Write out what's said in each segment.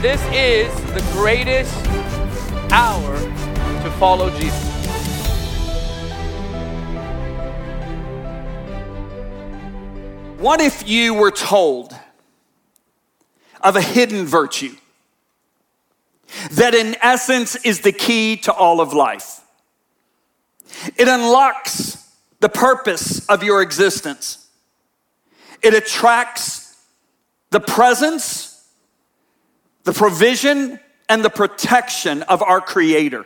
This is the greatest hour to follow Jesus. What if you were told of a hidden virtue that, in essence, is the key to all of life? It unlocks the purpose of your existence, it attracts the presence, the provision, and the protection of our Creator.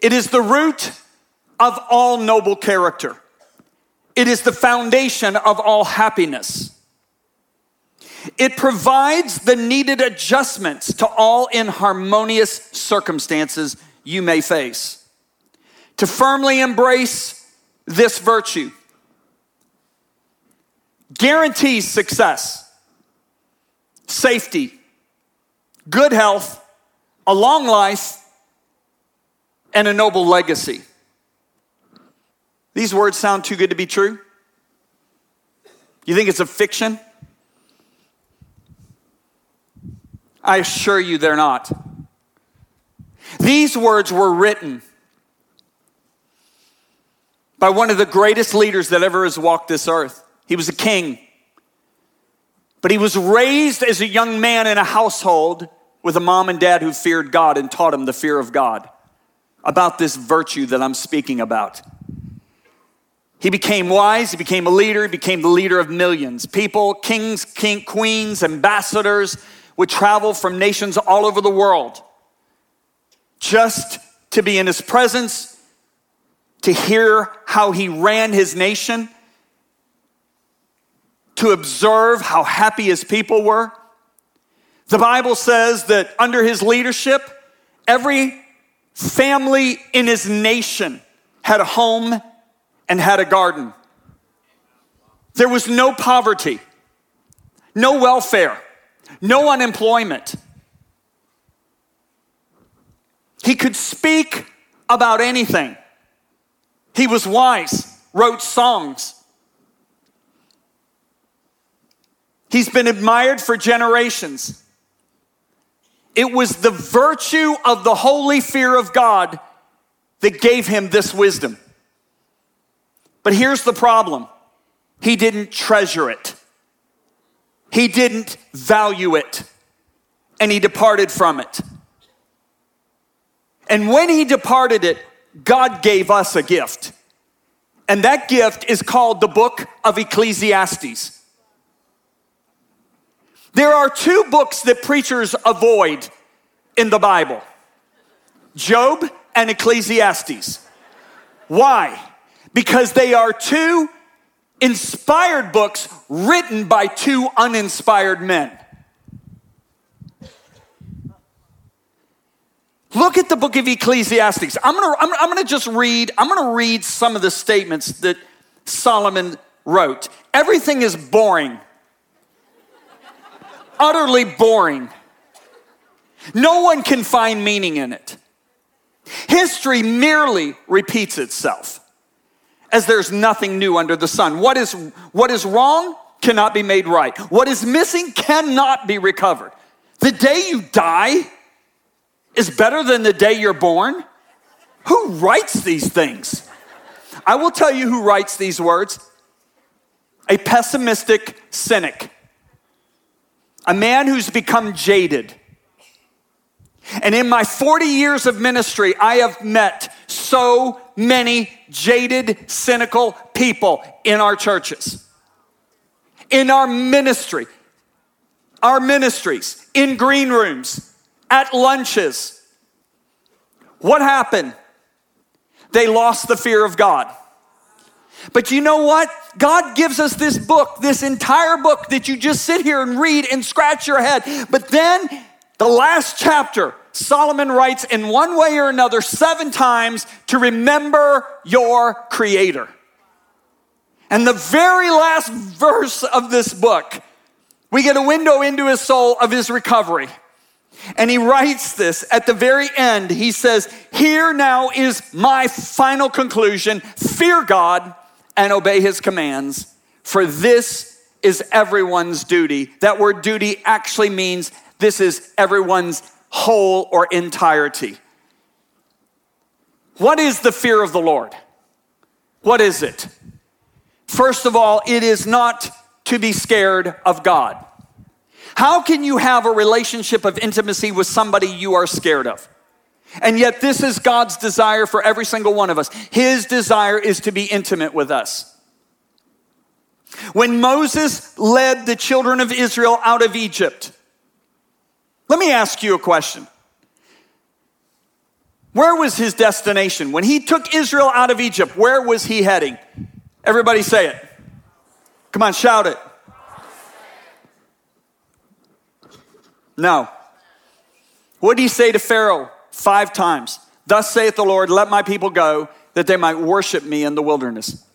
It is the root of all noble character. It is the foundation of all happiness. It provides the needed adjustments to all inharmonious circumstances you may face. To firmly embrace this virtue guarantees success, safety, good health, a long life, and a noble legacy. These words sound too good to be true? You think it's a fiction? I assure you they're not. These words were written by one of the greatest leaders that ever has walked this earth. He was a king, but he was raised as a young man in a household with a mom and dad who feared God and taught him the fear of God about this virtue that I'm speaking about. He became wise, he became a leader, he became the leader of millions. People, kings, king, queens, ambassadors would travel from nations all over the world just to be in his presence, to hear how he ran his nation, to observe how happy his people were. The Bible says that under his leadership, every family in his nation had a home and had a garden. There was no poverty, no welfare, no unemployment. He could speak about anything. He was wise, wrote songs. He's been admired for generations. It was the virtue of the holy fear of God that gave him this wisdom. But here's the problem he didn't treasure it, he didn't value it, and he departed from it. And when he departed it, God gave us a gift. And that gift is called the book of Ecclesiastes. There are two books that preachers avoid in the Bible Job and Ecclesiastes. Why? because they are two inspired books written by two uninspired men. Look at the book of Ecclesiastes. I'm gonna, I'm, I'm gonna just read, I'm gonna read some of the statements that Solomon wrote. Everything is boring, utterly boring. No one can find meaning in it. History merely repeats itself as there's nothing new under the sun. What is, what is wrong cannot be made right. What is missing cannot be recovered. The day you die is better than the day you're born. Who writes these things? I will tell you who writes these words a pessimistic cynic, a man who's become jaded. And in my 40 years of ministry, I have met so many jaded, cynical people in our churches, in our ministry, our ministries, in green rooms, at lunches. What happened? They lost the fear of God. But you know what? God gives us this book, this entire book that you just sit here and read and scratch your head. But then the last chapter, Solomon writes in one way or another seven times to remember your Creator. And the very last verse of this book, we get a window into his soul of his recovery. And he writes this at the very end. He says, Here now is my final conclusion fear God and obey his commands, for this is everyone's duty. That word duty actually means this is everyone's whole or entirety. What is the fear of the Lord? What is it? First of all, it is not to be scared of God. How can you have a relationship of intimacy with somebody you are scared of? And yet, this is God's desire for every single one of us. His desire is to be intimate with us. When Moses led the children of Israel out of Egypt, let me ask you a question. Where was his destination? When he took Israel out of Egypt, where was he heading? Everybody say it. Come on, shout it. No. What did he say to Pharaoh five times? Thus saith the Lord, let my people go that they might worship me in the wilderness.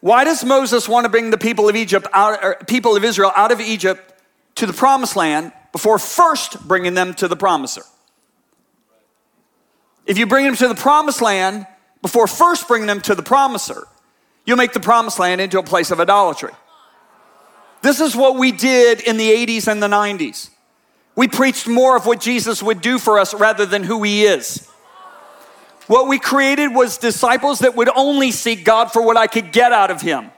Why does Moses want to bring the people of Egypt out, people of Israel out of Egypt to the promised land before first bringing them to the promiser? If you bring them to the promised land before first bringing them to the promiser, you'll make the promised land into a place of idolatry. This is what we did in the 80s and the 90s. We preached more of what Jesus would do for us rather than who he is. What we created was disciples that would only seek God for what I could get out of him.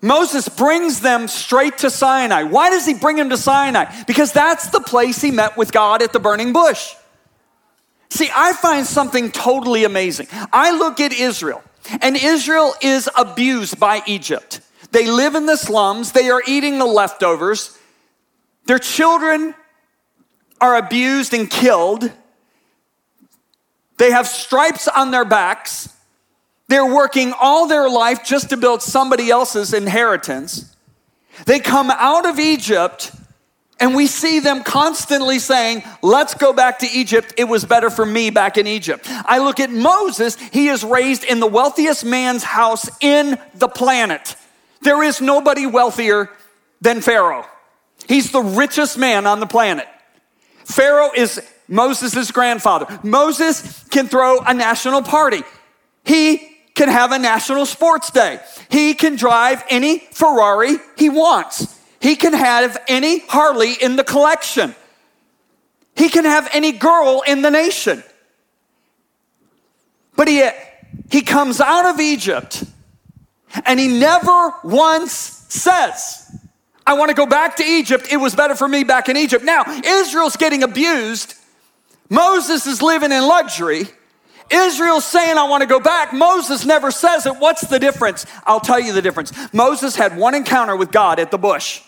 Moses brings them straight to Sinai. Why does he bring them to Sinai? Because that's the place he met with God at the burning bush. See, I find something totally amazing. I look at Israel, and Israel is abused by Egypt. They live in the slums, they are eating the leftovers. Their children are abused and killed. They have stripes on their backs. They're working all their life just to build somebody else's inheritance. They come out of Egypt and we see them constantly saying, Let's go back to Egypt. It was better for me back in Egypt. I look at Moses, he is raised in the wealthiest man's house in the planet. There is nobody wealthier than Pharaoh. He's the richest man on the planet. Pharaoh is Moses' grandfather. Moses can throw a national party. He can have a national sports day. He can drive any Ferrari he wants. He can have any Harley in the collection. He can have any girl in the nation. But he, he comes out of Egypt and he never once says, I want to go back to Egypt. It was better for me back in Egypt. Now, Israel's getting abused. Moses is living in luxury. Israel's saying, I want to go back. Moses never says it. What's the difference? I'll tell you the difference. Moses had one encounter with God at the bush.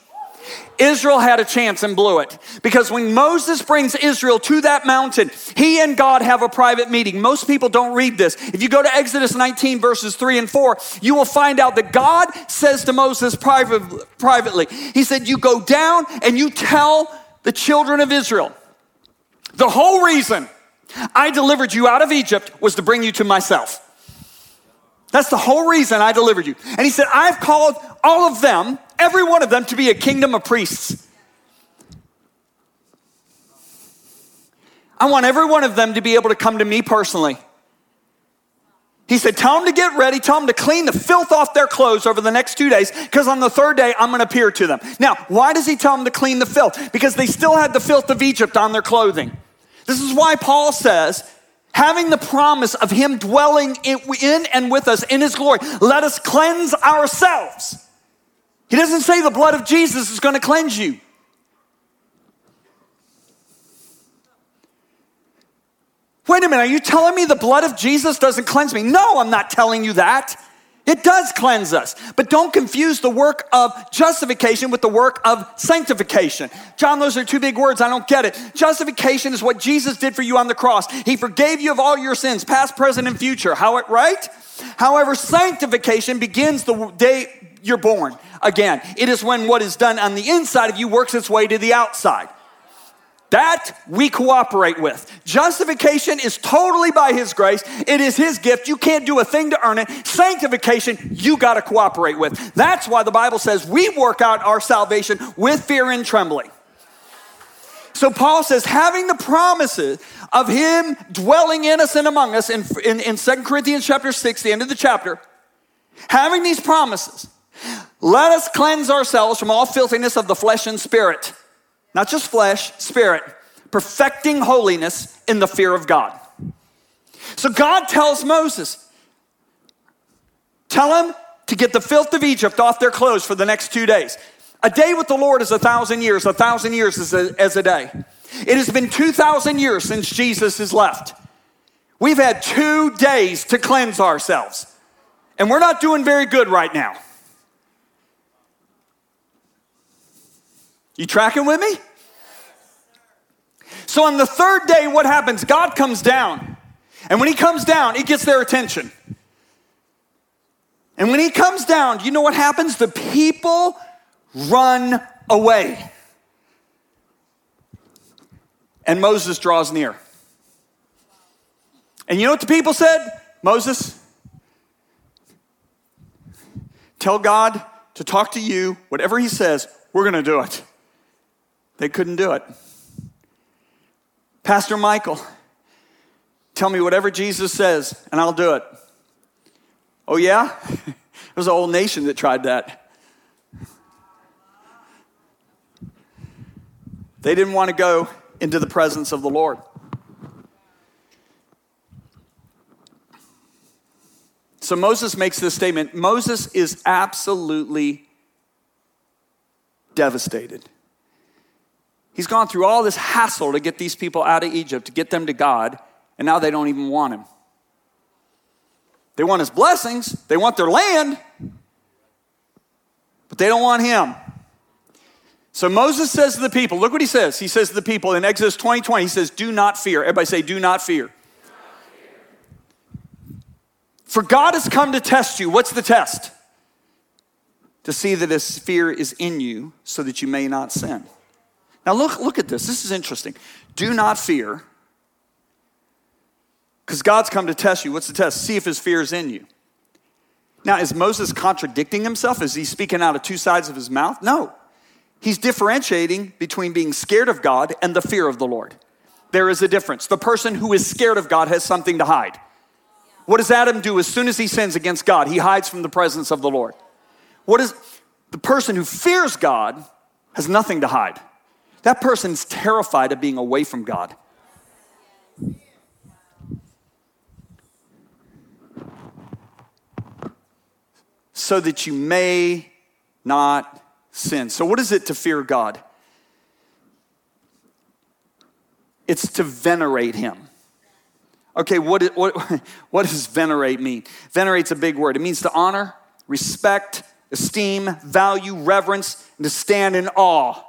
Israel had a chance and blew it. Because when Moses brings Israel to that mountain, he and God have a private meeting. Most people don't read this. If you go to Exodus 19, verses 3 and 4, you will find out that God says to Moses private, privately, He said, You go down and you tell the children of Israel, the whole reason I delivered you out of Egypt was to bring you to myself. That's the whole reason I delivered you. And he said, I've called all of them, every one of them, to be a kingdom of priests. I want every one of them to be able to come to me personally. He said, Tell them to get ready, tell them to clean the filth off their clothes over the next two days, because on the third day, I'm gonna appear to them. Now, why does he tell them to clean the filth? Because they still had the filth of Egypt on their clothing. This is why Paul says, having the promise of him dwelling in and with us in his glory, let us cleanse ourselves. He doesn't say the blood of Jesus is going to cleanse you. Wait a minute, are you telling me the blood of Jesus doesn't cleanse me? No, I'm not telling you that. It does cleanse us. But don't confuse the work of justification with the work of sanctification. John, those are two big words. I don't get it. Justification is what Jesus did for you on the cross. He forgave you of all your sins, past, present, and future. How it right? However, sanctification begins the day you're born again. It is when what is done on the inside of you works its way to the outside. That we cooperate with. Justification is totally by His grace. It is His gift. You can't do a thing to earn it. Sanctification, you got to cooperate with. That's why the Bible says we work out our salvation with fear and trembling. So Paul says, having the promises of Him dwelling in us and among us in, in, in 2 Corinthians chapter 6, the end of the chapter, Having these promises, let us cleanse ourselves from all filthiness of the flesh and spirit. Not just flesh, spirit. Perfecting holiness in the fear of God. So God tells Moses, tell him to get the filth of Egypt off their clothes for the next two days. A day with the Lord is a thousand years, a thousand years is a, as a day. It has been 2,000 years since Jesus has left. We've had two days to cleanse ourselves, and we're not doing very good right now. You tracking with me? So on the third day, what happens? God comes down. And when he comes down, he gets their attention. And when he comes down, you know what happens? The people run away. And Moses draws near. And you know what the people said? Moses, tell God to talk to you. Whatever he says, we're going to do it. They couldn't do it. Pastor Michael, tell me whatever Jesus says, and I'll do it. Oh, yeah? It was a whole nation that tried that. They didn't want to go into the presence of the Lord. So Moses makes this statement. Moses is absolutely devastated. He's gone through all this hassle to get these people out of Egypt, to get them to God, and now they don't even want him. They want his blessings, they want their land, but they don't want him. So Moses says to the people, look what he says. He says to the people in Exodus 20 20, he says, Do not fear. Everybody say, Do not fear. For God has come to test you. What's the test? To see that his fear is in you so that you may not sin. Now look, look at this. This is interesting. Do not fear. Because God's come to test you. What's the test? See if his fear is in you. Now, is Moses contradicting himself? Is he speaking out of two sides of his mouth? No. He's differentiating between being scared of God and the fear of the Lord. There is a difference. The person who is scared of God has something to hide. What does Adam do as soon as he sins against God? He hides from the presence of the Lord. What is the person who fears God has nothing to hide. That person's terrified of being away from God. So that you may not sin. So, what is it to fear God? It's to venerate Him. Okay, what, what, what does venerate mean? Venerate's a big word. It means to honor, respect, esteem, value, reverence, and to stand in awe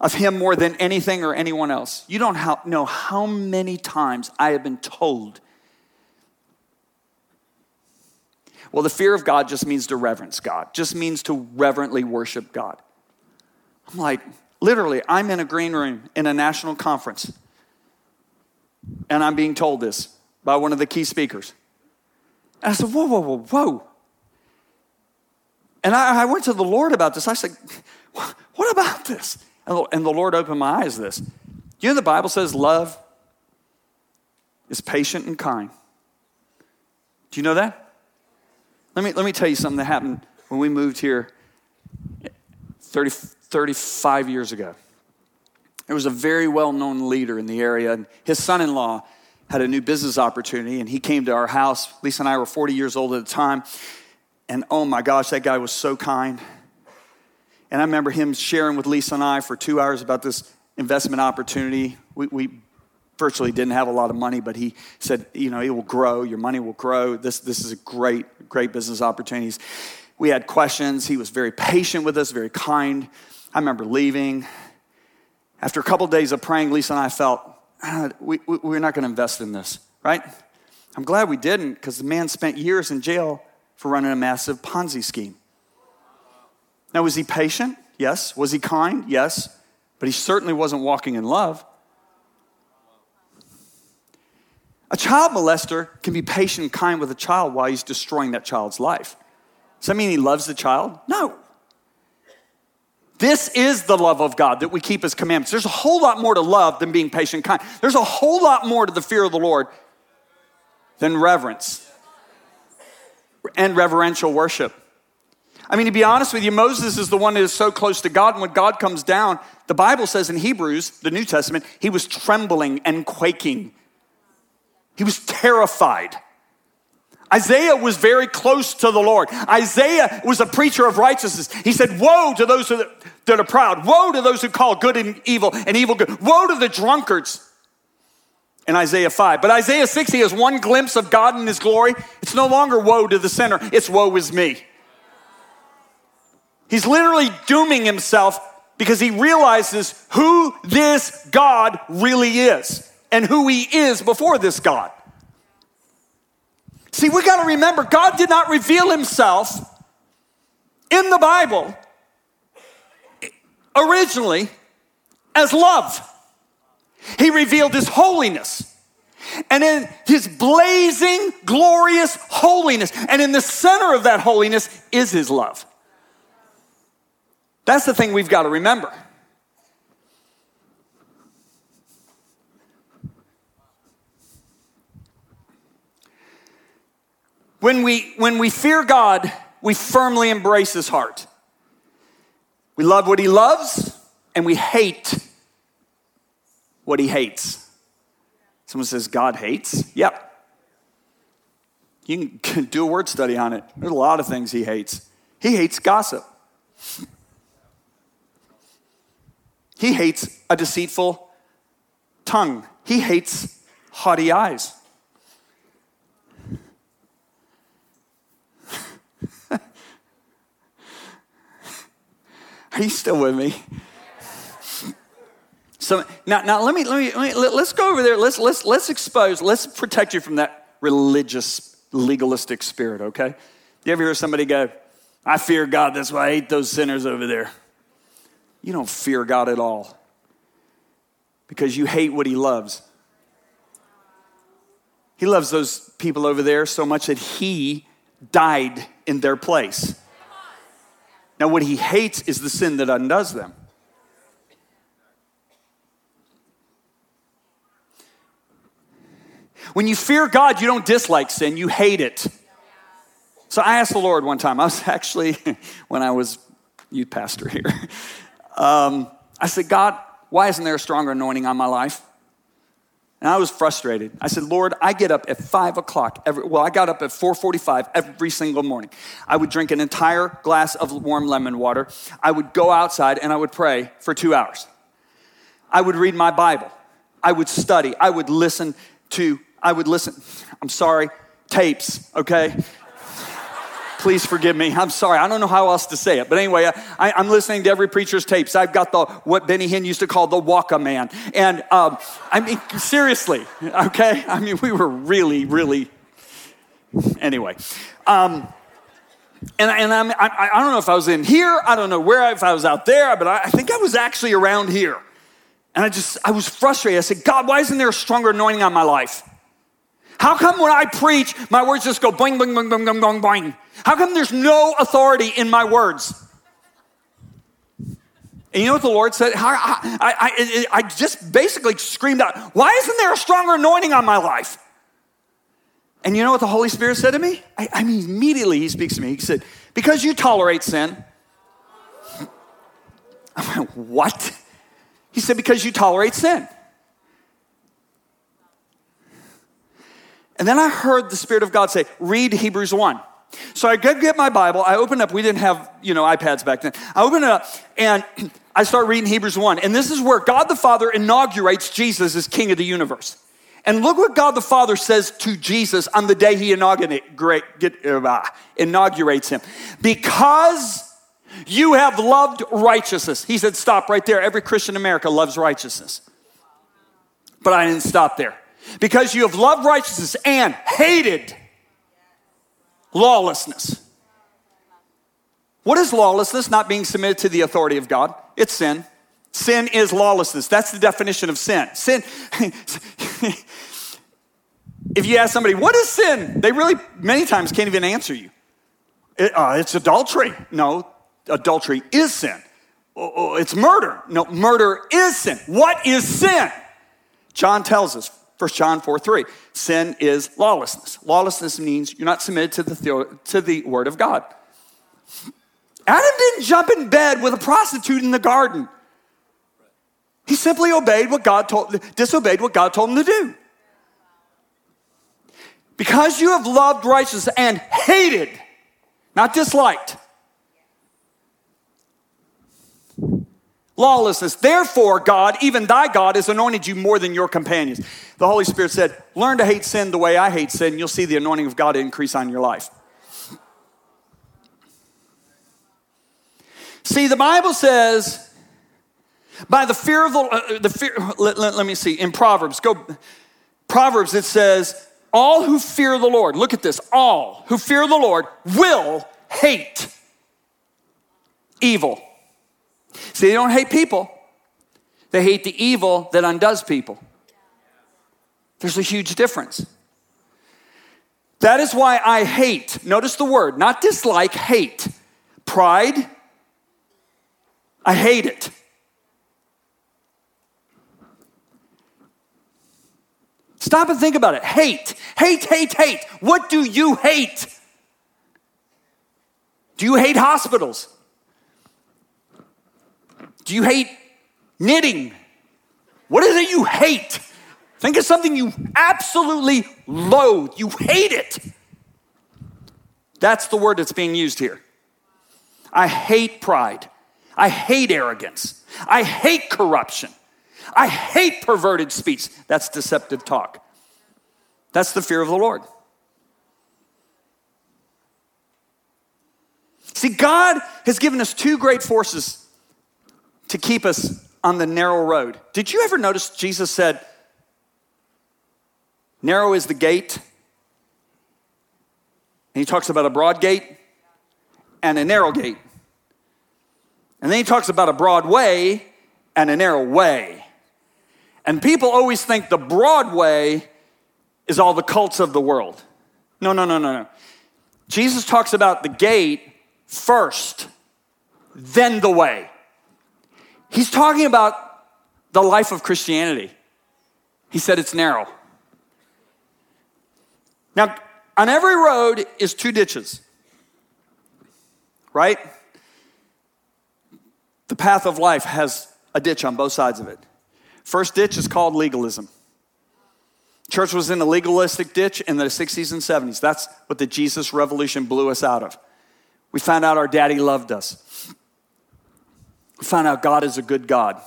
of him more than anything or anyone else. You don't know how many times I have been told, well, the fear of God just means to reverence God, just means to reverently worship God. I'm like, literally, I'm in a green room in a national conference, and I'm being told this by one of the key speakers. And I said, whoa, whoa, whoa, whoa. And I, I went to the Lord about this. I said, what about this? And the Lord opened my eyes to this. You know, the Bible says love is patient and kind. Do you know that? Let me, let me tell you something that happened when we moved here 30, 35 years ago. There was a very well known leader in the area, and his son in law had a new business opportunity, and he came to our house. Lisa and I were 40 years old at the time, and oh my gosh, that guy was so kind and I remember him sharing with Lisa and I for two hours about this investment opportunity. We, we virtually didn't have a lot of money, but he said, you know, it will grow, your money will grow. This, this is a great, great business opportunities. We had questions. He was very patient with us, very kind. I remember leaving. After a couple of days of praying, Lisa and I felt, ah, we, we, we're not going to invest in this, right? I'm glad we didn't because the man spent years in jail for running a massive Ponzi scheme. Now, was he patient? Yes. Was he kind? Yes. But he certainly wasn't walking in love. A child molester can be patient and kind with a child while he's destroying that child's life. Does that mean he loves the child? No. This is the love of God that we keep his commandments. There's a whole lot more to love than being patient and kind. There's a whole lot more to the fear of the Lord than reverence. and reverential worship. I mean, to be honest with you, Moses is the one that is so close to God. And when God comes down, the Bible says in Hebrews, the New Testament, he was trembling and quaking. He was terrified. Isaiah was very close to the Lord. Isaiah was a preacher of righteousness. He said, Woe to those that are proud. Woe to those who call good and evil and evil good. Woe to the drunkards in Isaiah 5. But Isaiah 6, he has one glimpse of God in his glory. It's no longer woe to the sinner, it's woe is me. He's literally dooming himself because he realizes who this God really is and who he is before this God. See, we got to remember God did not reveal himself in the Bible originally as love. He revealed his holiness. And in his blazing, glorious holiness, and in the center of that holiness is his love. That's the thing we've got to remember. When we, when we fear God, we firmly embrace his heart. We love what he loves and we hate what he hates. Someone says, God hates? Yep. You can do a word study on it. There's a lot of things he hates. He hates gossip. He hates a deceitful tongue. He hates haughty eyes. Are you still with me? So now, now let me let me, let me let's go over there. Let's let's let's expose. Let's protect you from that religious legalistic spirit. Okay? You ever hear somebody go, "I fear God, that's why I hate those sinners over there." You don't fear God at all because you hate what He loves. He loves those people over there so much that He died in their place. Now, what he hates is the sin that undoes them. When you fear God, you don't dislike sin, you hate it. So I asked the Lord one time, I was actually, when I was youth pastor here, um, I said, God, why isn't there a stronger anointing on my life? And I was frustrated. I said, Lord, I get up at five o'clock every, well, I got up at 445 every single morning. I would drink an entire glass of warm lemon water. I would go outside and I would pray for two hours. I would read my Bible. I would study. I would listen to, I would listen, I'm sorry, tapes, okay? Please forgive me. I'm sorry. I don't know how else to say it. But anyway, I, am listening to every preacher's tapes. I've got the what Benny Hinn used to call the walk a man. And um, I mean, seriously, okay? I mean, we were really, really. Anyway. Um, and, and I'm, I, I, don't know if I was in here, I don't know where, if I was out there, but I, I think I was actually around here. And I just, I was frustrated. I said, God, why isn't there a stronger anointing on my life? How come when I preach, my words just go boing, boing, boing, boing, boing, boing, boing? How come there's no authority in my words? And you know what the Lord said? I, I, I, I, just basically screamed out, Why isn't there a stronger anointing on my life? And you know what the Holy Spirit said to me? I, I mean, immediately he speaks to me. He said, Because you tolerate sin. I went, What? He said, Because you tolerate sin. And then I heard the Spirit of God say, read Hebrews 1. So I go get my Bible, I open up, we didn't have, you know, iPads back then. I open it up and I start reading Hebrews 1. And this is where God the Father inaugurates Jesus as King of the universe. And look what God the Father says to Jesus on the day he uh, inaugurates him. Because you have loved righteousness. He said, stop right there. Every Christian in America loves righteousness. But I didn't stop there because you have loved righteousness and hated lawlessness. What is lawlessness? Not being submitted to the authority of God. It's sin. Sin is lawlessness. That's the definition of sin. Sin. if you ask somebody, what is sin? They really, many times, can't even answer you. It, uh, it's adultery. No, adultery is sin. Oh, oh, it's murder. No, murder is sin. What is sin? John tells us 1 John 4 3. Sin is lawlessness. Lawlessness means you're not submitted to the, to the word of God. Adam didn't jump in bed with a prostitute in the garden. He simply obeyed what God told, disobeyed what God told him to do. Because you have loved righteousness and hated, not disliked, lawlessness. Therefore, God, even thy God, has anointed you more than your companions. The Holy Spirit said, Learn to hate sin the way I hate sin. You'll see the anointing of God increase on your life. See, the Bible says, by the fear of the, uh, the fear, let, let, let me see, in Proverbs, go, Proverbs, it says, all who fear the Lord, look at this, all who fear the Lord will hate evil. See, they don't hate people, they hate the evil that undoes people. There's a huge difference. That is why I hate, notice the word, not dislike, hate. Pride, I hate it. Stop and think about it. Hate, hate, hate, hate. What do you hate? Do you hate hospitals? Do you hate knitting? What is it you hate? Think of something you absolutely loathe. You hate it. That's the word that's being used here. I hate pride. I hate arrogance. I hate corruption. I hate perverted speech. That's deceptive talk. That's the fear of the Lord. See, God has given us two great forces to keep us on the narrow road. Did you ever notice Jesus said, Narrow is the gate? And he talks about a broad gate and a narrow gate. And then he talks about a broad way and a narrow way. And people always think the broad way is all the cults of the world. No, no, no, no, no. Jesus talks about the gate first, then the way. He's talking about the life of Christianity. He said it's narrow. Now, on every road is two ditches, right? The path of life has a ditch on both sides of it. First ditch is called legalism. Church was in a legalistic ditch in the 60s and 70s. That's what the Jesus revolution blew us out of. We found out our daddy loved us. Found out God is a good God.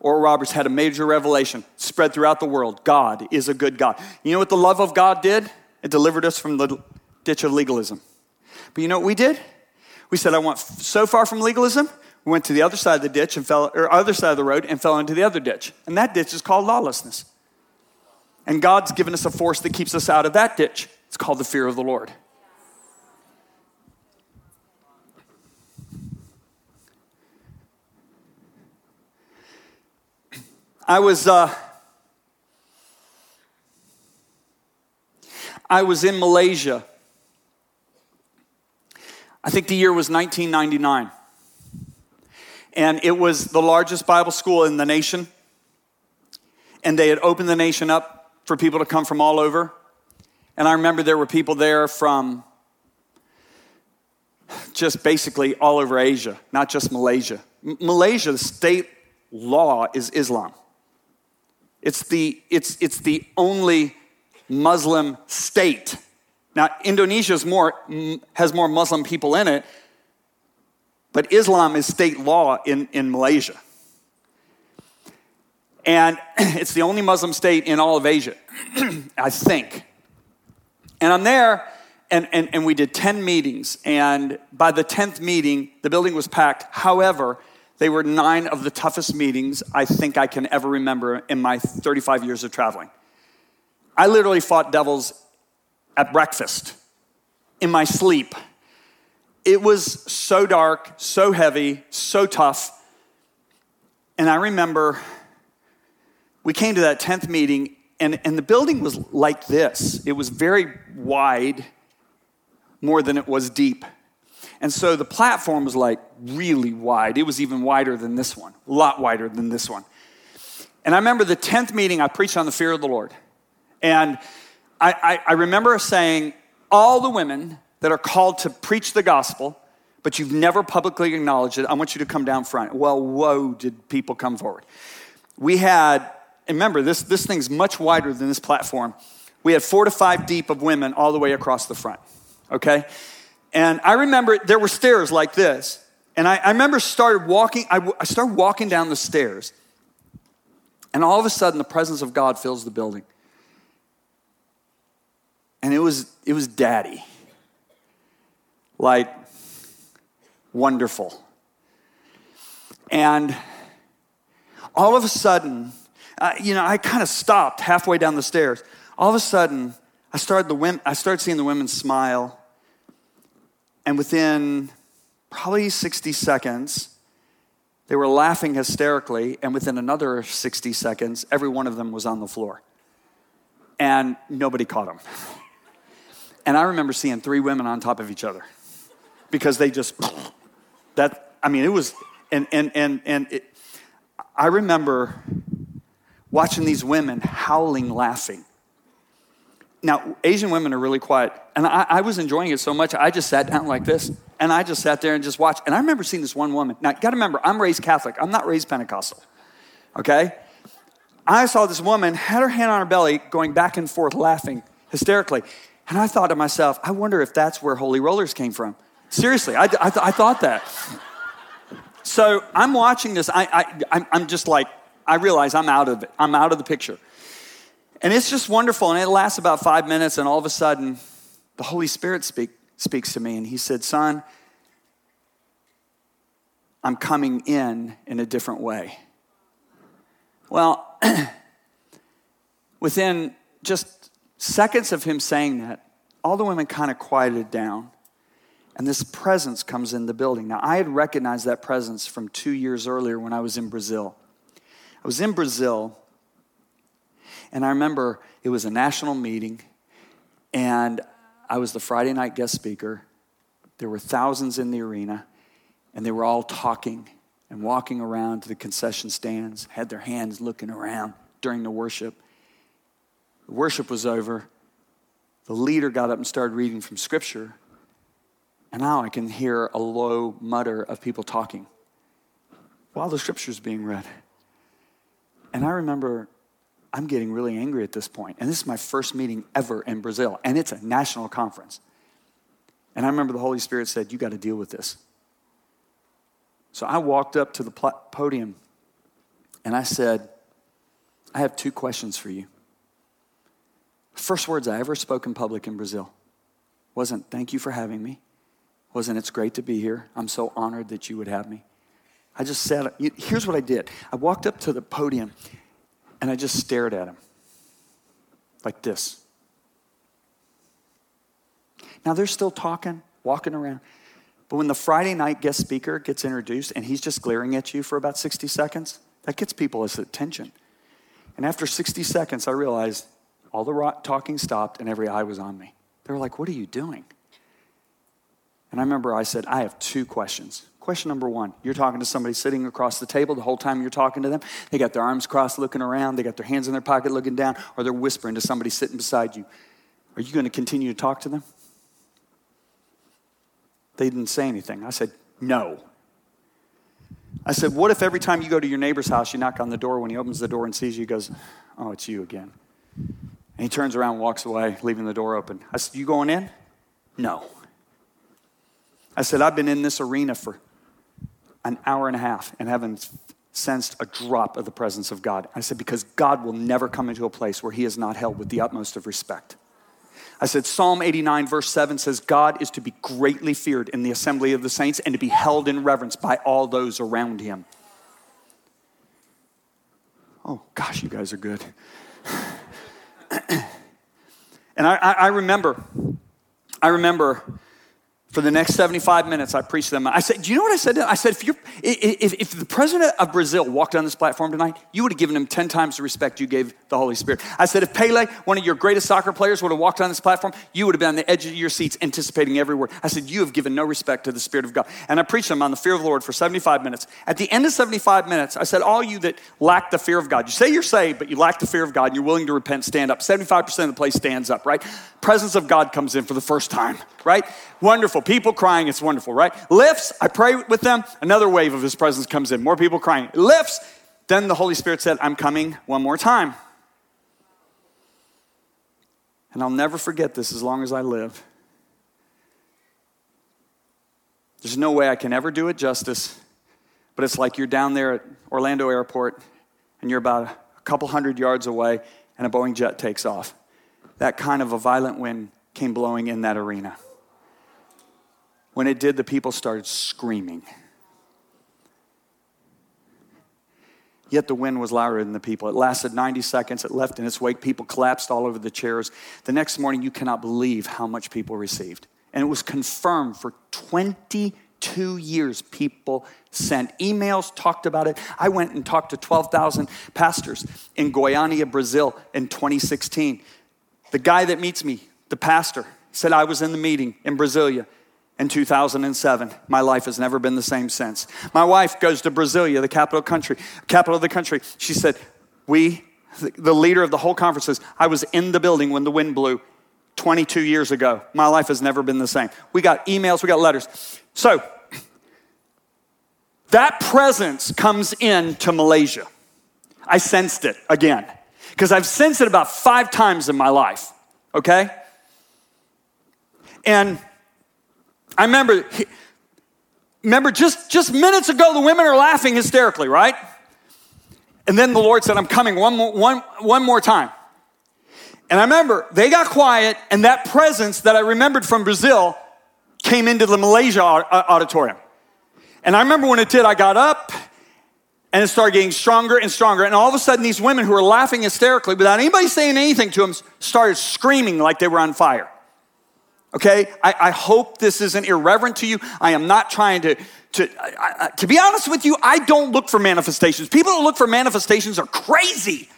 Oral Roberts had a major revelation spread throughout the world. God is a good God. You know what the love of God did? It delivered us from the ditch of legalism. But you know what we did? We said, I want so far from legalism. We went to the other side of the ditch and fell, or other side of the road and fell into the other ditch. And that ditch is called lawlessness. And God's given us a force that keeps us out of that ditch. It's called the fear of the Lord. I was uh, I was in Malaysia. I think the year was 1999. And it was the largest Bible school in the nation. And they had opened the nation up for people to come from all over. And I remember there were people there from just basically all over Asia, not just Malaysia. M- Malaysia, the state law is Islam. It's the, it's, it's the only Muslim state. Now, Indonesia more, has more Muslim people in it, but Islam is state law in, in Malaysia. And it's the only Muslim state in all of Asia, I think. And I'm there, and, and, and we did 10 meetings. And by the 10th meeting, the building was packed. However, they were nine of the toughest meetings I think I can ever remember in my 35 years of traveling. I literally fought devils at breakfast, in my sleep. It was so dark, so heavy, so tough. And I remember we came to that 10th meeting, and, and the building was like this it was very wide, more than it was deep. And so the platform was like really wide. It was even wider than this one, a lot wider than this one. And I remember the 10th meeting, I preached on the fear of the Lord. And I, I, I remember saying, all the women that are called to preach the gospel, but you've never publicly acknowledged it, I want you to come down front. Well, whoa, did people come forward. We had, and remember, this, this thing's much wider than this platform. We had four to five deep of women all the way across the front, okay? And I remember there were stairs like this. And I, I remember started walking, I, I started walking down the stairs. And all of a sudden, the presence of God fills the building. And it was, it was daddy. Like, wonderful. And all of a sudden, uh, you know, I kind of stopped halfway down the stairs. All of a sudden, I started, the women, I started seeing the women smile. And within probably 60 seconds, they were laughing hysterically. And within another 60 seconds, every one of them was on the floor. And nobody caught them. And I remember seeing three women on top of each other because they just, that, I mean, it was, and, and, and, and it, I remember watching these women howling, laughing. Now, Asian women are really quiet, and I, I, was enjoying it so much, I just sat down like this, and I just sat there and just watched. And I remember seeing this one woman. Now, you gotta remember, I'm raised Catholic, I'm not raised Pentecostal, okay? I saw this woman, had her hand on her belly, going back and forth, laughing hysterically. And I thought to myself, I wonder if that's where holy rollers came from. Seriously, I, I, th- I thought that. So I'm watching this. I, I, I'm just like, I realize I'm out of it. I'm out of the picture. And it's just wonderful. And it lasts about five minutes. And all of a sudden, the Holy Spirit speak, speaks to me. And he said, Son, I'm coming in in a different way. Well, within just seconds of him saying that, all the women kind of quieted down. And this presence comes in the building. Now, I had recognized that presence from two years earlier when I was in Brazil. I was in Brazil, and I remember it was a national meeting, and I was the Friday night guest speaker. There were thousands in the arena, and they were all talking and walking around to the concession stands, had their hands looking around during the worship. The worship was over. The leader got up and started reading from Scripture. And now I can hear a low mutter of people talking while the Scripture's being read. And I remember I'm getting really angry at this point. And this is my first meeting ever in Brazil, and it's a national conference. And I remember the Holy Spirit said, You got to deal with this. So I walked up to the podium and I said, I have two questions for you. First words I ever spoke in public in Brazil wasn't, Thank you for having me. Wasn't, It's great to be here. I'm so honored that you would have me. I just said, Here's what I did I walked up to the podium and I just stared at him like this. Now they're still talking, walking around. But when the Friday night guest speaker gets introduced and he's just glaring at you for about 60 seconds, that gets people's attention. And after 60 seconds, I realized all the talking stopped and every eye was on me. They were like, What are you doing? And I remember I said, I have two questions. Question number one you're talking to somebody sitting across the table the whole time you're talking to them. They got their arms crossed looking around, they got their hands in their pocket looking down, or they're whispering to somebody sitting beside you. Are you going to continue to talk to them? They didn't say anything. I said, No. I said, What if every time you go to your neighbor's house, you knock on the door? When he opens the door and sees you, he goes, Oh, it's you again. And he turns around and walks away, leaving the door open. I said, You going in? No. I said, I've been in this arena for an hour and a half and haven't sensed a drop of the presence of God. I said, because God will never come into a place where he is not held with the utmost of respect. I said, Psalm 89, verse 7 says, God is to be greatly feared in the assembly of the saints and to be held in reverence by all those around him. Oh, gosh, you guys are good. and I, I, I remember, I remember For the next 75 minutes, I preached them. I said, Do you know what I said? I said, if, if, if the president of Brazil walked on this platform tonight, you would have given him 10 times the respect you gave the Holy Spirit. I said, if Pele, one of your greatest soccer players, would have walked on this platform, you would have been on the edge of your seats anticipating every word. I said, You have given no respect to the Spirit of God. And I preached them on the fear of the Lord for 75 minutes. At the end of 75 minutes, I said, All you that lack the fear of God, you say you're saved, but you lack the fear of God and you're willing to repent, stand up. 75% of the place stands up, right? Presence of God comes in for the first time, right? Wonderful. People crying, it's wonderful, right? Lifts, I pray with them, another wave of his presence comes in. More people crying. Lifts, then the Holy Spirit said, I'm coming one more time. And I'll never forget this as long as I live. There's no way I can ever do it justice, but it's like you're down there at Orlando Airport and you're about a couple hundred yards away and a Boeing jet takes off. That kind of a violent wind came blowing in that arena. When it did, the people started screaming. Yet the wind was louder than the people. It lasted 90 seconds. It left in its wake. People collapsed all over the chairs. The next morning, you cannot believe how much people received. And it was confirmed for 22 years. People sent emails, talked about it. I went and talked to 12,000 pastors in Goiânia, Brazil in 2016. The guy that meets me, the pastor, said, I was in the meeting in Brasilia in 2007. My life has never been the same since. My wife goes to Brasilia, the capital country, capital of the country. She said, "We, the leader of the whole conference says, I was in the building when the wind blew 22 years ago. My life has never been the same." We got emails, we got letters. So, that presence comes in to Malaysia. I sensed it again because I've sensed it about 5 times in my life, okay? And I remember, remember just, just minutes ago, the women are laughing hysterically, right? And then the Lord said, I'm coming one more, one, one more time. And I remember they got quiet, and that presence that I remembered from Brazil came into the Malaysia auditorium. And I remember when it did, I got up and it started getting stronger and stronger. And all of a sudden, these women who were laughing hysterically without anybody saying anything to them started screaming like they were on fire. Okay? I, I, hope this isn't irreverent to you. I am not trying to, to, I, I, to be honest with you, I don't look for manifestations. People that look for manifestations are crazy.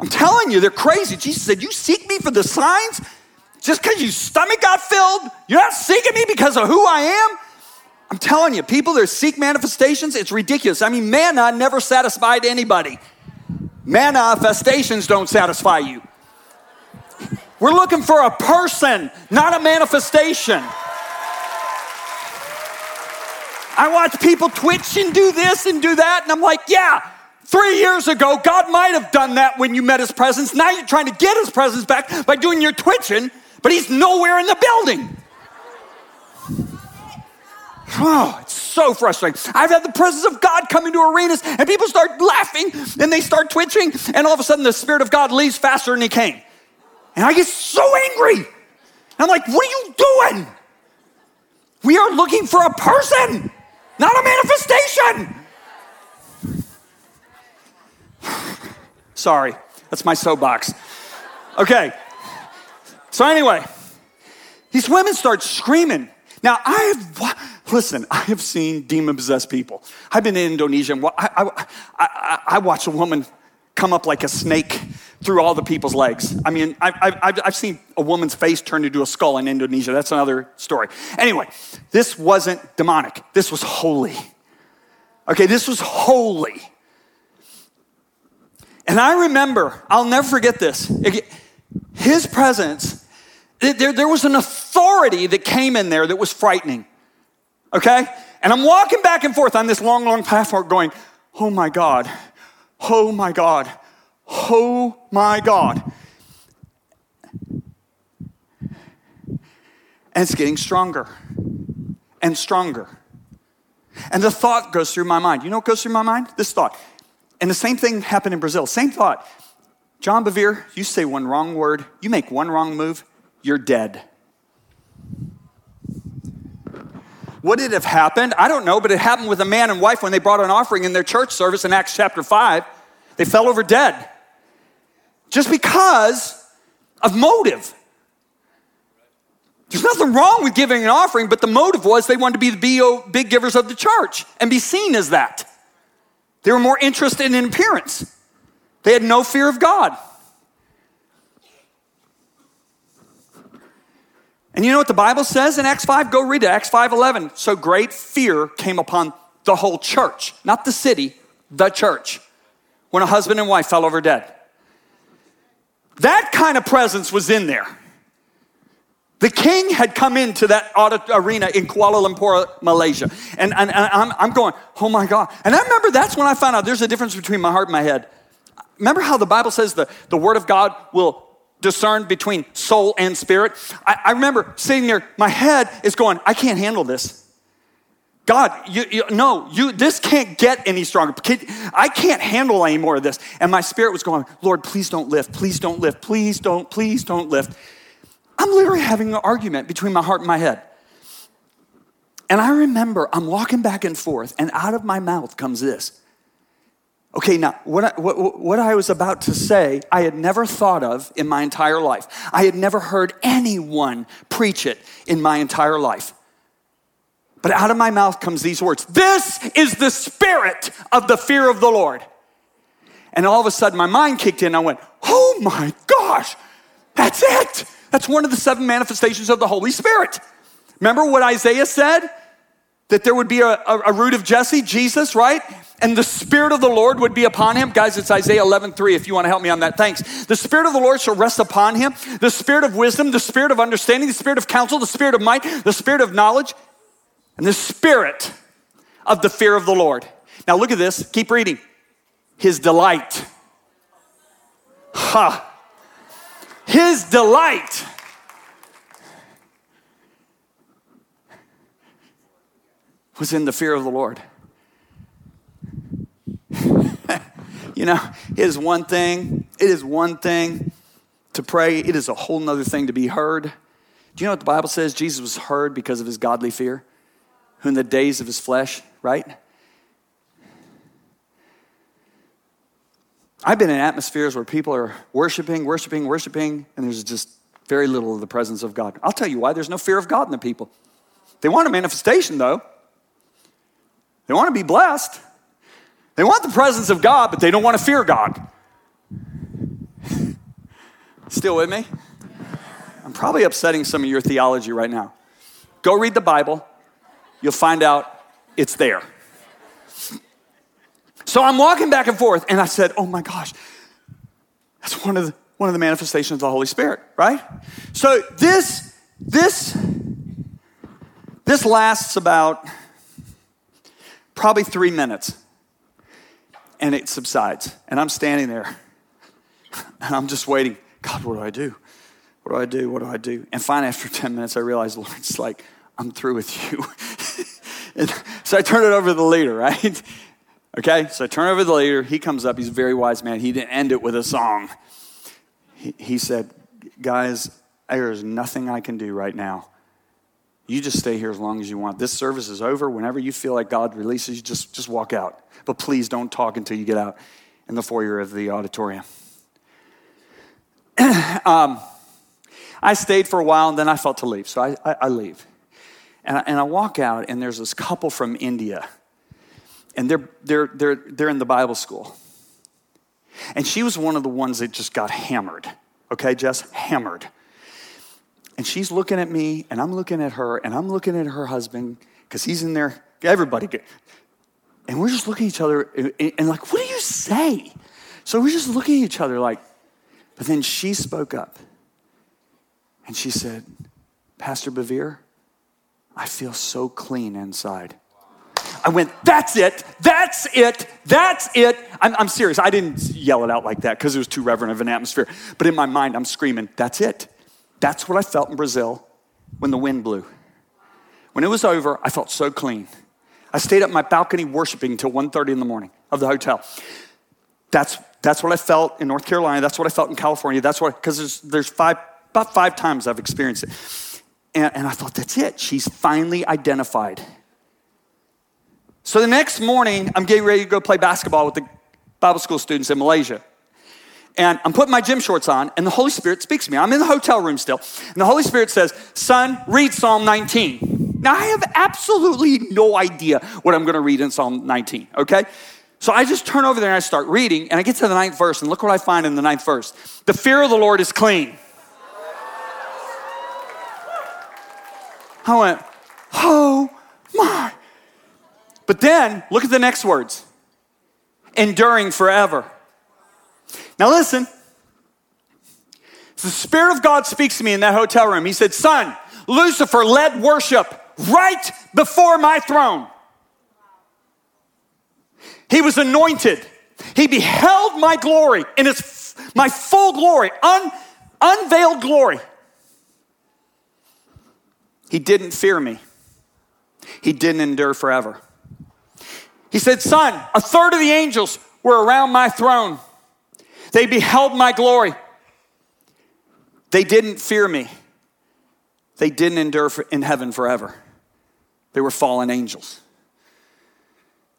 I'm telling you, they're crazy. Jesus said, You seek me for the signs? Just because your stomach got filled? You're not seeking me because of who I am? I'm telling you, people that seek manifestations, it's ridiculous. I mean, manna never satisfied anybody. Manifestations don't satisfy you. We're looking for a person, not a manifestation. I watch people twitch and do this and do that, and I'm like, yeah, three years ago, God might have done that when you met his presence. Now you're trying to get his presence back by doing your twitching, but he's nowhere in the building. Oh, it's so frustrating. I've had the presence of God come into arenas and people start laughing and they start twitching, and all of a sudden the Spirit of God leaves faster than he came. And I get so angry. I'm like, what are you doing? We are looking for a person, not a manifestation. Sorry, that's my soapbox. Okay. So, anyway, these women start screaming. Now, I have, listen, I have seen demon possessed people. I've been in Indonesia and I, I, I, I a woman come up like a snake through all the people's legs. I mean, I've, I've, I've, seen a woman's face turn into a skull in Indonesia. That's another story. Anyway, this wasn't demonic, this was holy. Okay, this was holy. And I remember, I'll never forget this. His presence, there, there was an authority that came in there that was frightening. Okay? And I'm walking back and forth on this long, long platform going, oh my God, oh my God, Oh my God. And it's getting stronger and stronger. And the thought goes through my mind. You know what goes through my mind? This thought. And the same thing happened in Brazil. Same thought. John Bevere, you say one wrong word, you make one wrong move, you're dead. Would it have happened? I don't know, but it happened with a man and wife when they brought an offering in their church service in Acts chapter 5. They fell over dead just because of motive. There's nothing wrong with giving an offering, but the motive was they wanted to be the big givers of the church and be seen as that. They were more interested in appearance. They had no fear of God. And you know what the Bible says in Acts 5? Go read it, Acts 5 11. So great fear came upon the whole church, not the city, the church, when a husband and wife fell over dead. That kind of presence was in there. The king had come into that arena in Kuala Lumpur, Malaysia. And, and, and I'm, I'm going, oh my God. And I remember that's when I found out there's a difference between my heart and my head. Remember how the Bible says the, the word of God will discern between soul and spirit? I, I remember sitting there, my head is going, I can't handle this. God, you, you, no, you, this can't get any stronger. I can't handle any more of this. And my spirit was going, Lord, please don't lift, please don't lift, please don't, please don't lift. I'm literally having an argument between my heart and my head. And I remember I'm walking back and forth, and out of my mouth comes this. Okay, now, what I, what, what I was about to say, I had never thought of in my entire life. I had never heard anyone preach it in my entire life. But out of my mouth comes these words This is the spirit of the fear of the Lord. And all of a sudden, my mind kicked in. I went, Oh my gosh, that's it. That's one of the seven manifestations of the Holy Spirit. Remember what Isaiah said? That there would be a, a, a root of Jesse, Jesus, right? and the Spirit of the Lord would be upon him. Guys, it's Isaiah 11, 3, if you want to help me on that. Thanks. The Spirit of the Lord shall rest upon him, the Spirit of wisdom, the Spirit of understanding, the Spirit of counsel, the Spirit of might, the Spirit of knowledge, and the Spirit of the fear of the Lord. Now look at this. Keep reading. His delight. Ha. His delight. Was in the fear of the Lord. you know, it is one thing, it is one thing to pray, it is a whole nother thing to be heard. Do you know what the Bible says? Jesus was heard because of his godly fear, who in the days of his flesh, right? I've been in atmospheres where people are worshiping, worshiping, worshiping, and there's just very little of the presence of God. I'll tell you why there's no fear of God in the people. They want a manifestation, though. They want to be blessed. They want the presence of God, but they don't want to fear God. Still with me? I'm probably upsetting some of your theology right now. Go read the Bible, you'll find out it's there. So I'm walking back and forth, and I said, Oh my gosh, that's one of the, one of the manifestations of the Holy Spirit, right? So this, this, this lasts about probably three minutes, and it subsides. And I'm standing there, and I'm just waiting. God, what do I do? What do I do? What do I do? And finally, after 10 minutes, I realized, Lord, it's like, I'm through with you. so I turn it over to the leader, right? Okay, so I turn over to the leader. He comes up. He's a very wise man. He didn't end it with a song. He, he said, Guys, there is nothing I can do right now. You just stay here as long as you want. This service is over. Whenever you feel like God releases you, just, just walk out. But please don't talk until you get out in the foyer of the auditorium. um, I stayed for a while and then I felt to leave. So I, I, I leave. And I, and I walk out, and there's this couple from India and they're, they're, they're, they're in the Bible school. And she was one of the ones that just got hammered. Okay, Jess? Hammered. And she's looking at me, and I'm looking at her, and I'm looking at her husband, because he's in there. Everybody get. And we're just looking at each other, and, and like, what do you say? So we're just looking at each other like, but then she spoke up. And she said, Pastor Bevere, I feel so clean inside. I went, that's it, that's it, that's it. I'm, I'm serious. I didn't yell it out like that because it was too reverent of an atmosphere. But in my mind, I'm screaming, that's it. That's what I felt in Brazil when the wind blew. When it was over, I felt so clean. I stayed up my balcony worshiping until 1.30 in the morning of the hotel. That's, that's what I felt in North Carolina. That's what I felt in California. That's what, because there's, there's five, about five times I've experienced it. And, and I thought, that's it. She's finally identified so the next morning, I'm getting ready to go play basketball with the Bible school students in Malaysia. and I'm putting my gym shorts on, and the Holy Spirit speaks to me. I'm in the hotel room still, and the Holy Spirit says, Son, read Psalm 19. Now, I have absolutely no idea what I'm gonna read in Psalm 19, okay? So I just turn over there and I start reading, and I get to the ninth verse, and look what I find in the ninth verse. The fear of the Lord is clean. I went, oh my. But then look at the next words enduring forever. Now listen. The Spirit of God speaks to me in that hotel room. He said, Son, Lucifer led worship right before my throne. He was anointed. He beheld my glory in his, my full glory, un, unveiled glory. He didn't fear me. He didn't endure forever. He said, Son, a third of the angels were around my throne. They beheld my glory. They didn't fear me. They didn't endure in heaven forever. They were fallen angels.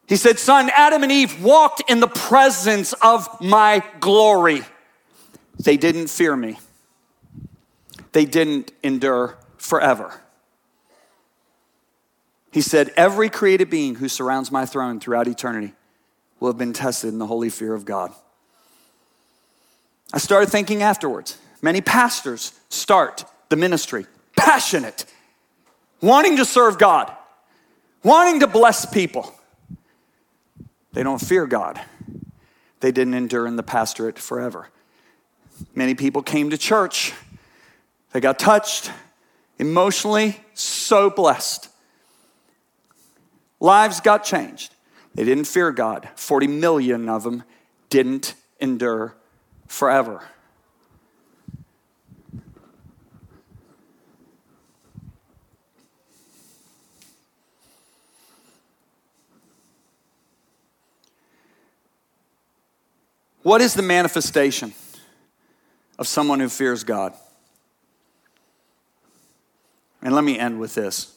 He said, Son, Adam and Eve walked in the presence of my glory. They didn't fear me. They didn't endure forever. He said, Every created being who surrounds my throne throughout eternity will have been tested in the holy fear of God. I started thinking afterwards. Many pastors start the ministry passionate, wanting to serve God, wanting to bless people. They don't fear God. They didn't endure in the pastorate forever. Many people came to church. They got touched emotionally, so blessed. Lives got changed. They didn't fear God. 40 million of them didn't endure forever. What is the manifestation of someone who fears God? And let me end with this.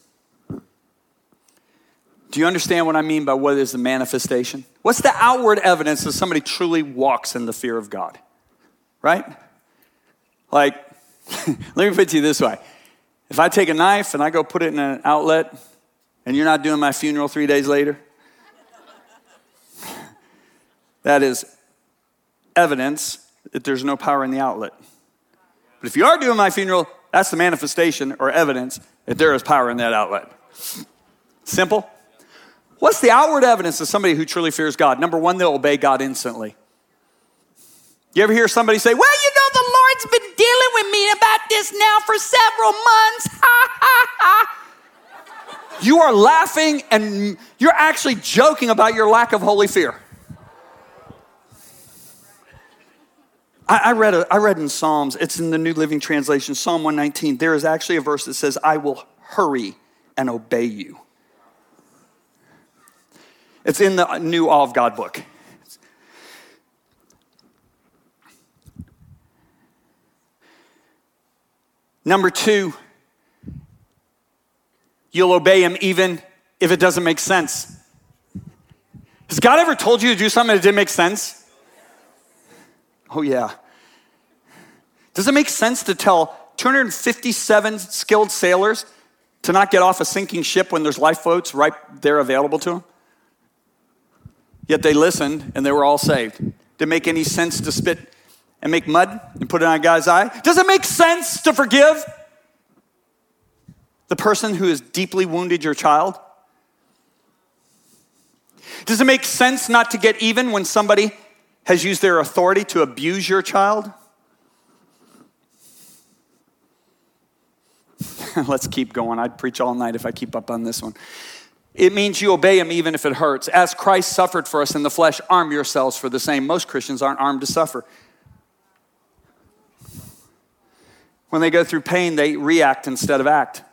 Do you understand what I mean by what is the manifestation? What's the outward evidence that somebody truly walks in the fear of God? Right? Like, let me put it to you this way. If I take a knife and I go put it in an outlet and you're not doing my funeral three days later, that is evidence that there's no power in the outlet. But if you are doing my funeral, that's the manifestation or evidence that there is power in that outlet. Simple? What's the outward evidence of somebody who truly fears God? Number one, they'll obey God instantly. You ever hear somebody say, Well, you know, the Lord's been dealing with me about this now for several months. Ha, ha, ha. You are laughing and you're actually joking about your lack of holy fear. I, read, a, I read in Psalms, it's in the New Living Translation, Psalm 119. There is actually a verse that says, I will hurry and obey you. It's in the new Awe of God book. Number two, you'll obey him even if it doesn't make sense. Has God ever told you to do something that didn't make sense? Oh, yeah. Does it make sense to tell 257 skilled sailors to not get off a sinking ship when there's lifeboats right there available to them? Yet they listened and they were all saved. Did it make any sense to spit and make mud and put it on a guy's eye? Does it make sense to forgive the person who has deeply wounded your child? Does it make sense not to get even when somebody has used their authority to abuse your child? Let's keep going. I'd preach all night if I keep up on this one. It means you obey him even if it hurts. As Christ suffered for us in the flesh, arm yourselves for the same. Most Christians aren't armed to suffer. When they go through pain, they react instead of act.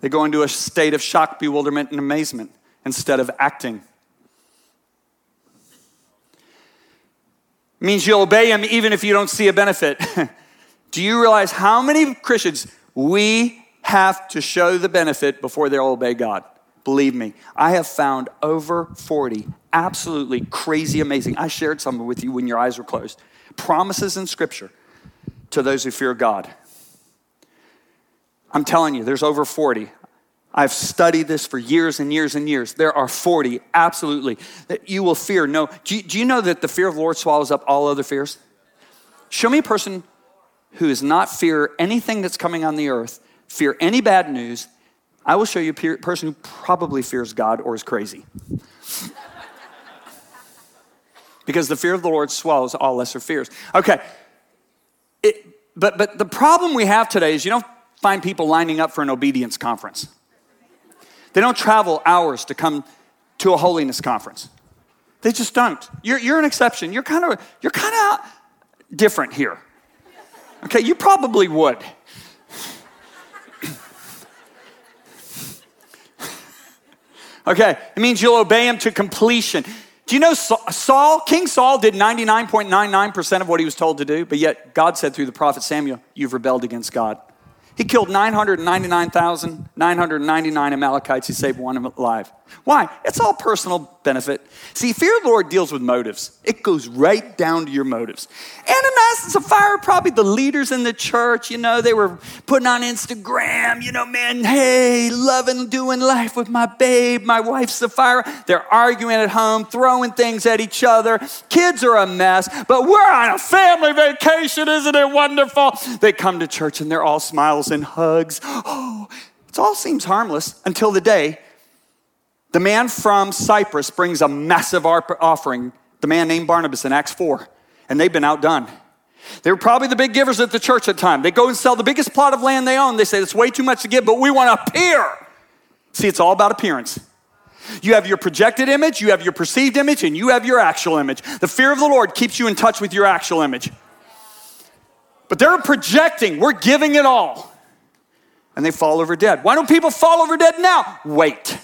They go into a state of shock, bewilderment, and amazement instead of acting. It means you'll obey him even if you don't see a benefit. Do you realize how many Christians we have to show the benefit before they'll obey God. Believe me, I have found over 40 absolutely crazy amazing. I shared some with you when your eyes were closed. Promises in Scripture to those who fear God. I'm telling you, there's over 40. I've studied this for years and years and years. There are 40, absolutely, that you will fear. No, do you, do you know that the fear of the Lord swallows up all other fears? Show me a person who does not fear anything that's coming on the earth, fear any bad news. I will show you a person who probably fears God or is crazy. because the fear of the Lord swallows all lesser fears. Okay, it, but, but the problem we have today is you don't find people lining up for an obedience conference. They don't travel hours to come to a holiness conference. They just don't. You're, you're an exception. You're kind of you're kind of different here. Okay, you probably would. Okay, it means you'll obey him to completion. Do you know Saul, King Saul did 99.99% of what he was told to do, but yet God said through the prophet Samuel, You've rebelled against God. He killed 999,999 Amalekites. He saved one alive. Why? It's all personal benefit. See, fear of the Lord deals with motives. It goes right down to your motives. Ananias and Sapphira, probably the leaders in the church, you know, they were putting on Instagram, you know, man, hey, loving doing life with my babe, my wife Sapphira. They're arguing at home, throwing things at each other. Kids are a mess, but we're on a family vacation. Isn't it wonderful? They come to church and they're all smiles and hugs. Oh, it all seems harmless until the day the man from Cyprus brings a massive offering, the man named Barnabas in Acts 4, and they've been outdone. They were probably the big givers at the church at the time. They go and sell the biggest plot of land they own. They say it's way too much to give, but we want to appear. See, it's all about appearance. You have your projected image, you have your perceived image, and you have your actual image. The fear of the Lord keeps you in touch with your actual image. But they're projecting, we're giving it all. And they fall over dead. Why don't people fall over dead now? Wait.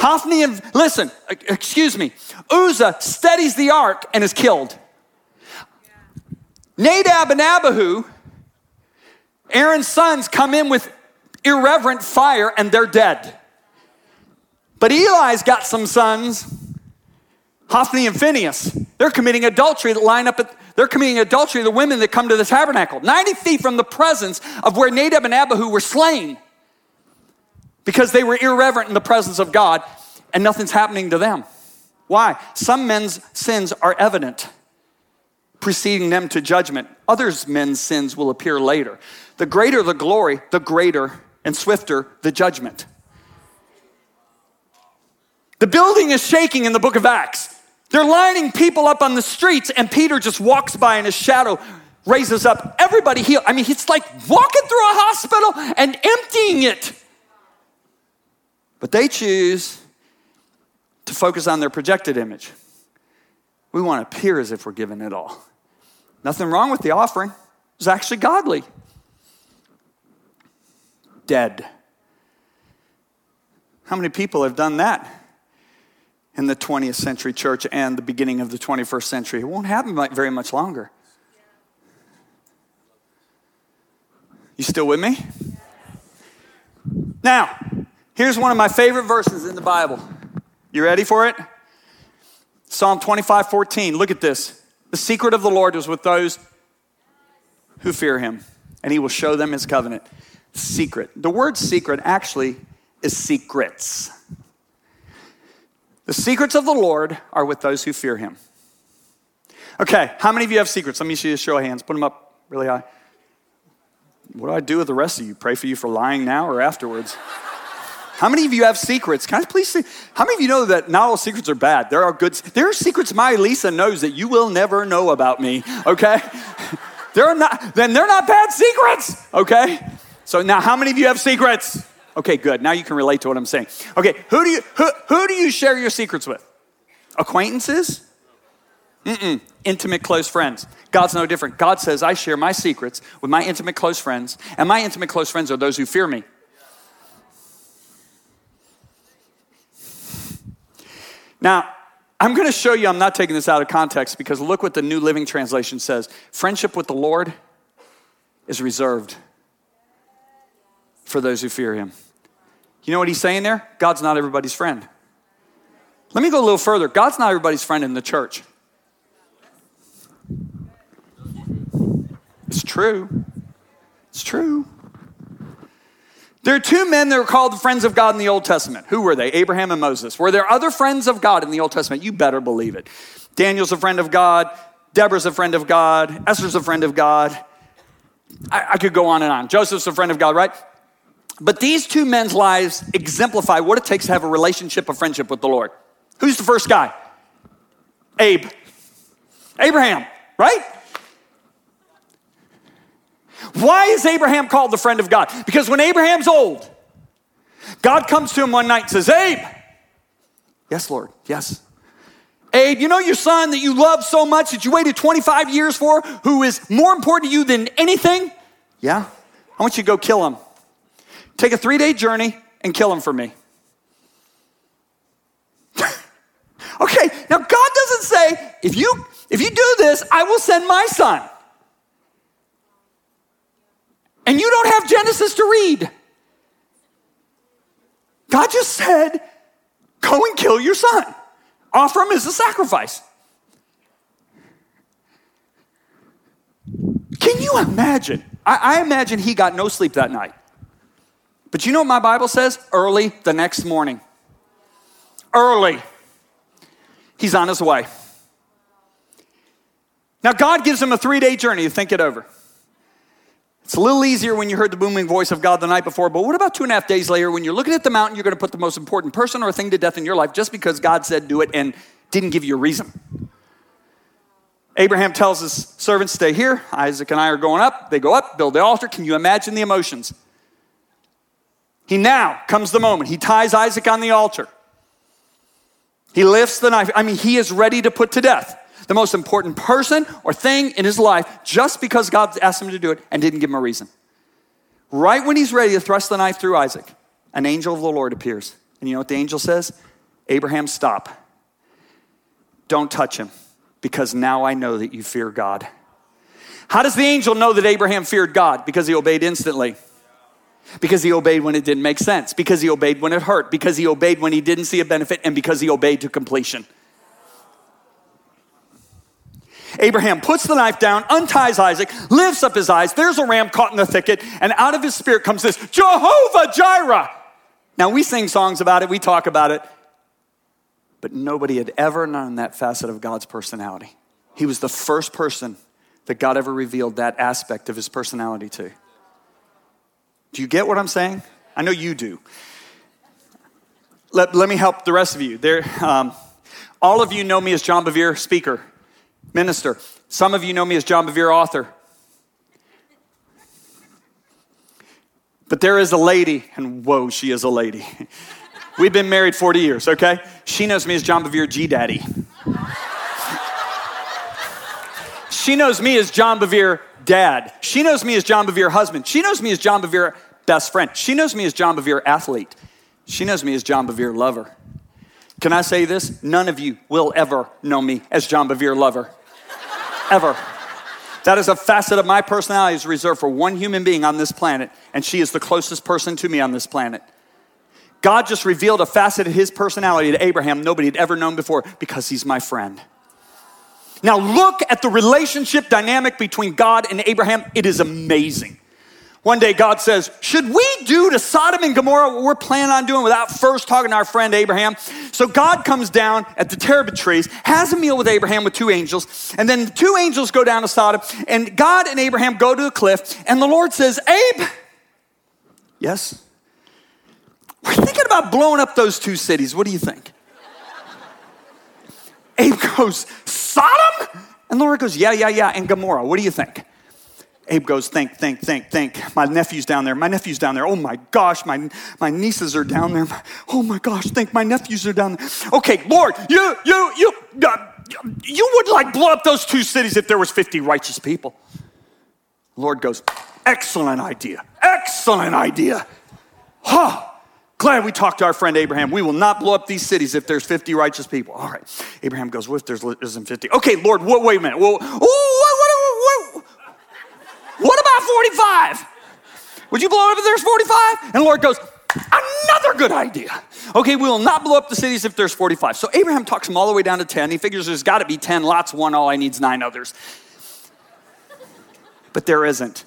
Hophni and, listen, excuse me, Uzzah steadies the ark and is killed. Nadab and Abihu, Aaron's sons, come in with irreverent fire and they're dead. But Eli's got some sons, Hophni and Phinehas. They're committing adultery that line up at, they're committing adultery, the women that come to the tabernacle, 90 feet from the presence of where Nadab and Abihu were slain because they were irreverent in the presence of God and nothing's happening to them. Why? Some men's sins are evident, preceding them to judgment. Others' men's sins will appear later. The greater the glory, the greater and swifter the judgment. The building is shaking in the book of Acts. They're lining people up on the streets, and Peter just walks by and his shadow raises up. Everybody healed. I mean, it's like walking through a hospital and emptying it. But they choose to focus on their projected image. We want to appear as if we're giving it all. Nothing wrong with the offering, it's actually godly. Dead. How many people have done that in the 20th century church and the beginning of the 21st century? It won't happen very much longer. You still with me? Now, here's one of my favorite verses in the Bible. You ready for it? Psalm 25, 14. Look at this. The secret of the Lord is with those who fear him, and he will show them his covenant. Secret. The word secret actually is secrets. The secrets of the Lord are with those who fear him. Okay, how many of you have secrets? Let me see a show of hands. Put them up really high. What do I do with the rest of you? Pray for you for lying now or afterwards? How many of you have secrets? Can I please see? How many of you know that not all secrets are bad? There are good. There are secrets my Lisa knows that you will never know about me. Okay, they're not. Then they're not bad secrets. Okay. So now, how many of you have secrets? Okay, good. Now you can relate to what I'm saying. Okay, who do you who, who do you share your secrets with? Acquaintances? Mm-mm. Intimate, close friends. God's no different. God says, I share my secrets with my intimate, close friends, and my intimate, close friends are those who fear me. Now, I'm going to show you, I'm not taking this out of context because look what the New Living Translation says. Friendship with the Lord is reserved for those who fear him. You know what he's saying there? God's not everybody's friend. Let me go a little further. God's not everybody's friend in the church. It's true. It's true. There are two men that were called the friends of God in the Old Testament. Who were they? Abraham and Moses. Were there other friends of God in the Old Testament? You better believe it. Daniel's a friend of God. Deborah's a friend of God. Esther's a friend of God. I, I could go on and on. Joseph's a friend of God, right? But these two men's lives exemplify what it takes to have a relationship of friendship with the Lord. Who's the first guy? Abe. Abraham, right? Why is Abraham called the friend of God? Because when Abraham's old, God comes to him one night and says, Abe, yes, Lord, yes. Abe, you know your son that you love so much that you waited 25 years for, who is more important to you than anything? Yeah. I want you to go kill him. Take a three day journey and kill him for me. okay, now God doesn't say, if you if you do this, I will send my son. And you don't have Genesis to read. God just said, go and kill your son. Offer him as a sacrifice. Can you imagine? I, I, imagine he got no sleep that night. But you know what my Bible says? Early the next morning. Early. He's on his way. Now, God gives him a three day journey to think it over. It's a little easier when you heard the booming voice of God the night before, but what about two and a half days later when you're looking at the mountain, you're going to put the most important person or thing to death in your life just because God said do it and didn't give you a reason? Abraham tells his servants, Stay here. Isaac and I are going up. They go up, build the altar. Can you imagine the emotions? He now comes the moment. He ties Isaac on the altar. He lifts the knife. I mean, he is ready to put to death the most important person or thing in his life just because God asked him to do it and didn't give him a reason. Right when he's ready to thrust the knife through Isaac, an angel of the Lord appears. And you know what the angel says? Abraham, stop. Don't touch him because now I know that you fear God. How does the angel know that Abraham feared God? Because he obeyed instantly. Because he obeyed when it didn't make sense. Because he obeyed when it hurt. Because he obeyed when he didn't see a benefit. And because he obeyed to completion. Abraham puts the knife down, unties Isaac, lifts up his eyes. There's a ram caught in the thicket, and out of his spirit comes this Jehovah Jireh. Now, we sing songs about it, we talk about it, but nobody had ever known that facet of God's personality. He was the first person that God ever revealed that aspect of his personality to. Do you get what I'm saying? I know you do. Let, let me help the rest of you. There, um, all of you know me as John Bevere, speaker minister. Some of you know me as John Bevere, author. But there is a lady, and whoa, she is a lady. We've been married 40 years, okay? She knows me as John Bevere G Daddy. she knows me as John Bevere dad. She knows me as John Bevere husband. She knows me as John Bevere best friend. She knows me as John Bevere athlete. She knows me as John Bevere lover. Can I say this? None of you will ever know me as John Bevere lover ever. That is a facet of my personality is reserved for one human being on this planet, and she is the closest person to me on this planet. God just revealed a facet of his personality to Abraham nobody had ever known before because he's my friend. Now, look at the relationship dynamic between God and Abraham. It is amazing. One day God says, Should we do to Sodom and Gomorrah what we're planning on doing without first talking to our friend Abraham? So God comes down at the terebinth trees, has a meal with Abraham with two angels, and then the two angels go down to Sodom, and God and Abraham go to the cliff, and the Lord says, Abe, yes? We're thinking about blowing up those two cities. What do you think? Abe goes, Sodom? And the Lord goes, Yeah, yeah, yeah, and Gomorrah. What do you think? Abe goes, think, think, think, think. My nephew's down there. My nephew's down there. Oh my gosh, my, my nieces are down there. Oh my gosh, think my nephews are down there. Okay, Lord, you, you, you, uh, you would like blow up those two cities if there was 50 righteous people. Lord goes, excellent idea. Excellent idea. Huh. Glad we talked to our friend Abraham. We will not blow up these cities if there's 50 righteous people. All right. Abraham goes, what if there's isn't 50? Okay, Lord, wait, wait a minute. Well, oh, what, about 45? Would you blow up if there's 45? And Lord goes, Another good idea. Okay, we will not blow up the cities if there's 45. So Abraham talks him all the way down to 10. He figures there's got to be 10 Lot's, one, all I need is nine others. But there isn't.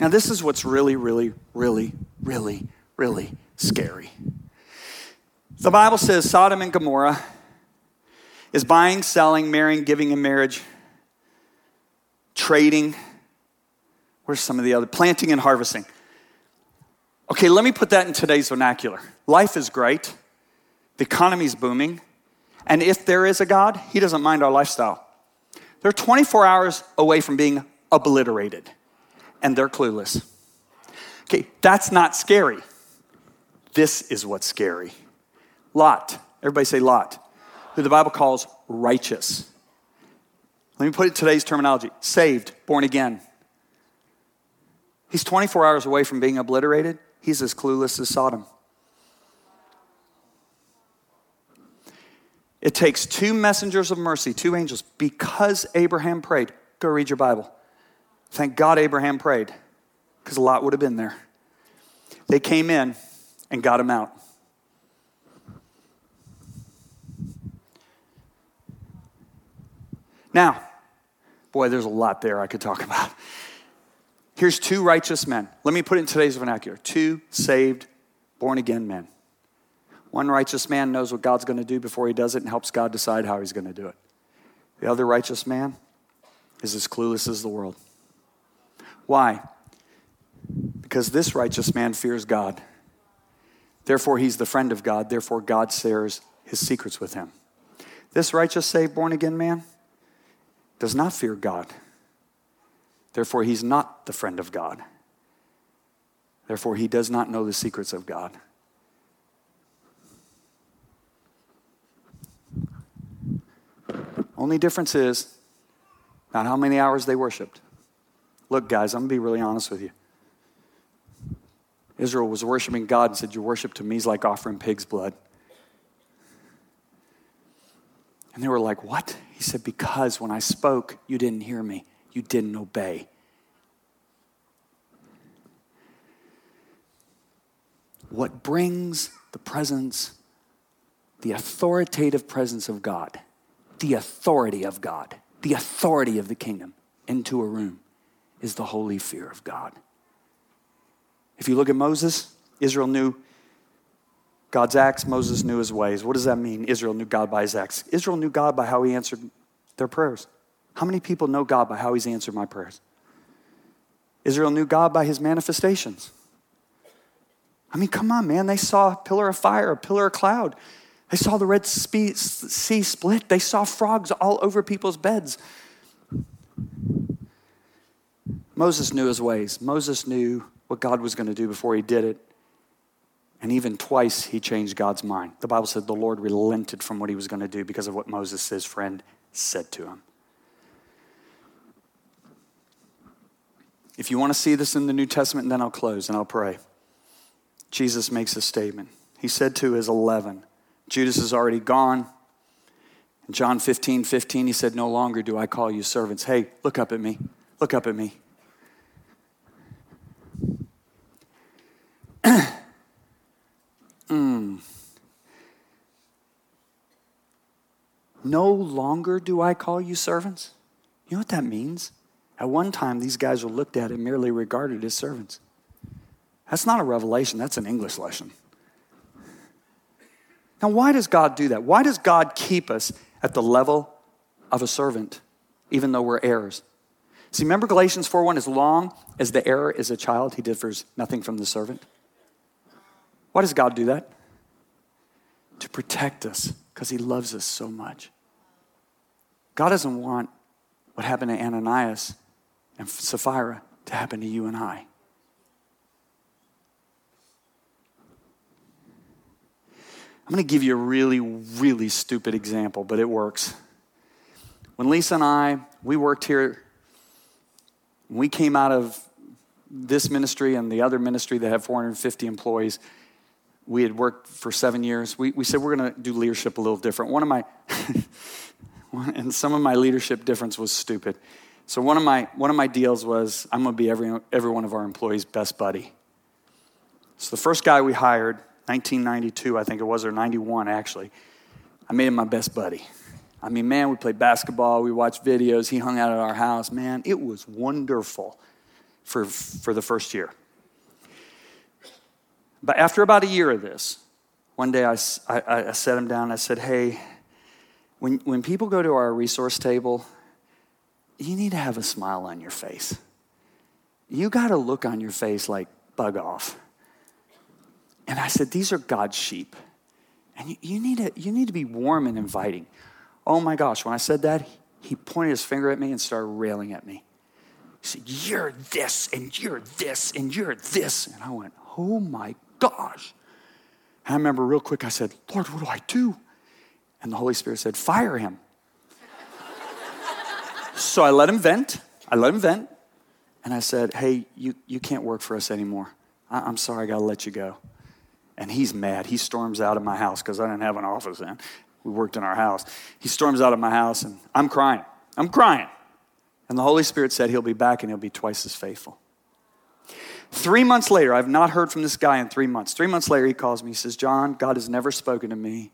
Now, this is what's really, really, really, really, really scary. The Bible says Sodom and Gomorrah is buying, selling, marrying, giving in marriage, trading. Where's some of the other? Planting and harvesting. Okay, let me put that in today's vernacular. Life is great, the economy's booming, and if there is a God, He doesn't mind our lifestyle. They're 24 hours away from being obliterated, and they're clueless. Okay, that's not scary. This is what's scary. Lot, everybody say Lot, who the Bible calls righteous. Let me put it today's terminology saved, born again. He's 24 hours away from being obliterated. He's as clueless as Sodom. It takes two messengers of mercy, two angels, because Abraham prayed. Go read your Bible. Thank God Abraham prayed, because a lot would have been there. They came in and got him out. Now, boy, there's a lot there I could talk about. Here's two righteous men. Let me put it in today's vernacular two saved, born again men. One righteous man knows what God's going to do before he does it and helps God decide how he's going to do it. The other righteous man is as clueless as the world. Why? Because this righteous man fears God. Therefore, he's the friend of God. Therefore, God shares his secrets with him. This righteous, saved, born again man does not fear God. Therefore, he's not the friend of God. Therefore, he does not know the secrets of God. Only difference is not how many hours they worshiped. Look, guys, I'm going to be really honest with you. Israel was worshiping God and said, Your worship to me is like offering pig's blood. And they were like, What? He said, Because when I spoke, you didn't hear me, you didn't obey. What brings the presence, the authoritative presence of God, the authority of God, the authority of the kingdom into a room is the holy fear of God. If you look at Moses, Israel knew God's acts, Moses knew his ways. What does that mean? Israel knew God by his acts. Israel knew God by how he answered their prayers. How many people know God by how he's answered my prayers? Israel knew God by his manifestations. I mean, come on, man. They saw a pillar of fire, a pillar of cloud. They saw the Red Sea split. They saw frogs all over people's beds. Moses knew his ways. Moses knew what God was going to do before he did it. And even twice he changed God's mind. The Bible said the Lord relented from what he was going to do because of what Moses, his friend, said to him. If you want to see this in the New Testament, then I'll close and I'll pray. Jesus makes a statement. He said to his 11, Judas is already gone. In John 15, 15, he said, No longer do I call you servants. Hey, look up at me. Look up at me. mm. No longer do I call you servants. You know what that means? At one time, these guys were looked at and merely regarded as servants. That's not a revelation, that's an English lesson. Now, why does God do that? Why does God keep us at the level of a servant, even though we're heirs? See, remember Galatians 4:1, as long as the heir is a child, he differs nothing from the servant. Why does God do that? To protect us, because he loves us so much. God doesn't want what happened to Ananias and Sapphira to happen to you and I. I'm going to give you a really, really stupid example, but it works. When Lisa and I, we worked here, we came out of this ministry and the other ministry that had 450 employees. We had worked for seven years. We, we said we're going to do leadership a little different. One of my, and some of my leadership difference was stupid. So one of my one of my deals was I'm going to be every every one of our employees' best buddy. So the first guy we hired, 1992, I think it was, or 91 actually, I made him my best buddy. I mean, man, we played basketball, we watched videos, he hung out at our house. Man, it was wonderful for, for the first year. But after about a year of this, one day I, I, I set him down. I said, Hey, when, when people go to our resource table, you need to have a smile on your face. You got a look on your face like bug off. And I said, These are God's sheep. And you, you, need to, you need to be warm and inviting. Oh my gosh, when I said that, he pointed his finger at me and started railing at me. He said, You're this, and you're this, and you're this. And I went, Oh my gosh. And I remember real quick, I said, Lord, what do I do? And the Holy Spirit said, Fire him. so I let him vent. I let him vent. And I said, Hey, you, you can't work for us anymore. I, I'm sorry, I got to let you go. And he's mad. He storms out of my house because I didn't have an office then. We worked in our house. He storms out of my house, and I'm crying. I'm crying. And the Holy Spirit said he'll be back and he'll be twice as faithful. Three months later, I've not heard from this guy in three months. Three months later, he calls me. He says, John, God has never spoken to me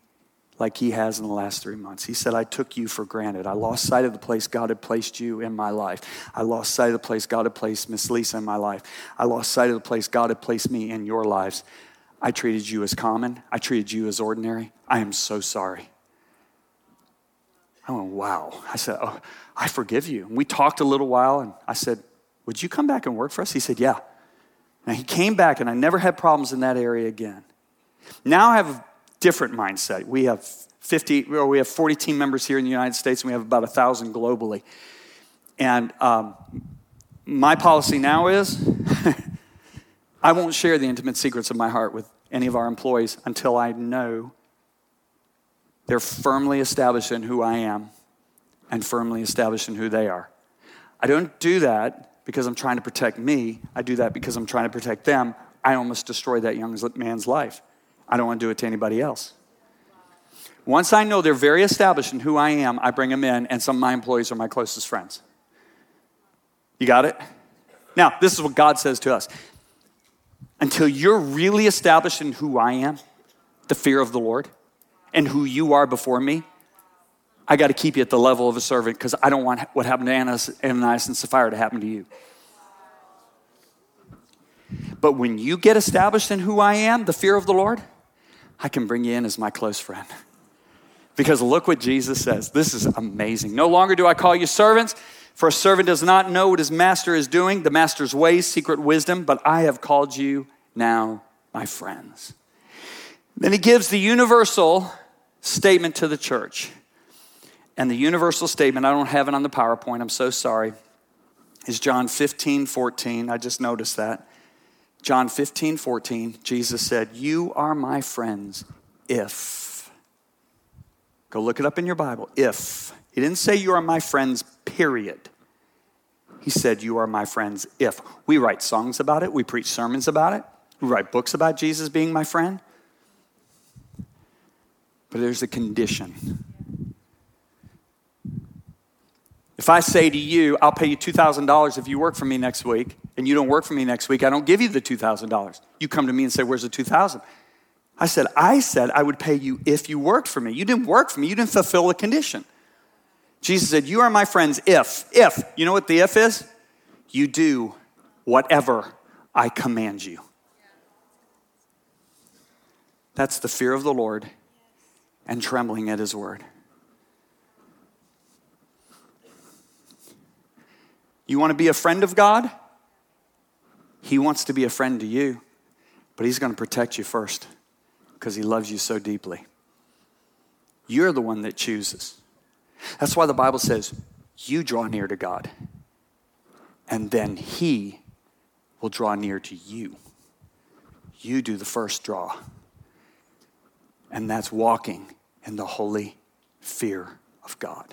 like he has in the last three months. He said, I took you for granted. I lost sight of the place God had placed you in my life. I lost sight of the place God had placed Miss Lisa in my life. I lost sight of the place God had placed me in your lives. I treated you as common. I treated you as ordinary. I am so sorry. I went, wow. I said, oh, I forgive you. And we talked a little while, and I said, would you come back and work for us? He said, yeah. Now he came back, and I never had problems in that area again. Now I have a different mindset. We have 50, or we have 40 team members here in the United States, and we have about 1,000 globally. And um, my policy now is I won't share the intimate secrets of my heart with any of our employees until I know they're firmly established in who I am and firmly established in who they are. I don't do that because I'm trying to protect me. I do that because I'm trying to protect them. I almost destroy that young man's life. I don't want to do it to anybody else. Once I know they're very established in who I am, I bring them in, and some of my employees are my closest friends. You got it? Now, this is what God says to us. Until you're really established in who I am, the fear of the Lord, and who you are before me, I got to keep you at the level of a servant because I don't want what happened to Ananias and Sapphira to happen to you. But when you get established in who I am, the fear of the Lord, I can bring you in as my close friend. Because look what Jesus says. This is amazing. No longer do I call you servants, for a servant does not know what his master is doing, the master's ways, secret wisdom, but I have called you now my friends. Then he gives the universal statement to the church. And the universal statement, I don't have it on the PowerPoint, I'm so sorry, is John 15, 14. I just noticed that. John 15, 14, Jesus said, You are my friends if. Go look it up in your Bible. If. He didn't say you are my friends, period. He said, You are my friends if. We write songs about it, we preach sermons about it, we write books about Jesus being my friend. But there's a condition. If I say to you, I'll pay you $2,000 if you work for me next week, and you don't work for me next week, I don't give you the $2,000. You come to me and say, Where's the 2000 I said, I said I would pay you if you worked for me. You didn't work for me, you didn't fulfill the condition. Jesus said, You are my friends if, if, you know what the if is? You do whatever I command you. That's the fear of the Lord and trembling at his word. You want to be a friend of God? He wants to be a friend to you, but he's going to protect you first because he loves you so deeply. You're the one that chooses. That's why the Bible says, you draw near to God, and then he will draw near to you. You do the first draw and that's walking in the holy fear of God.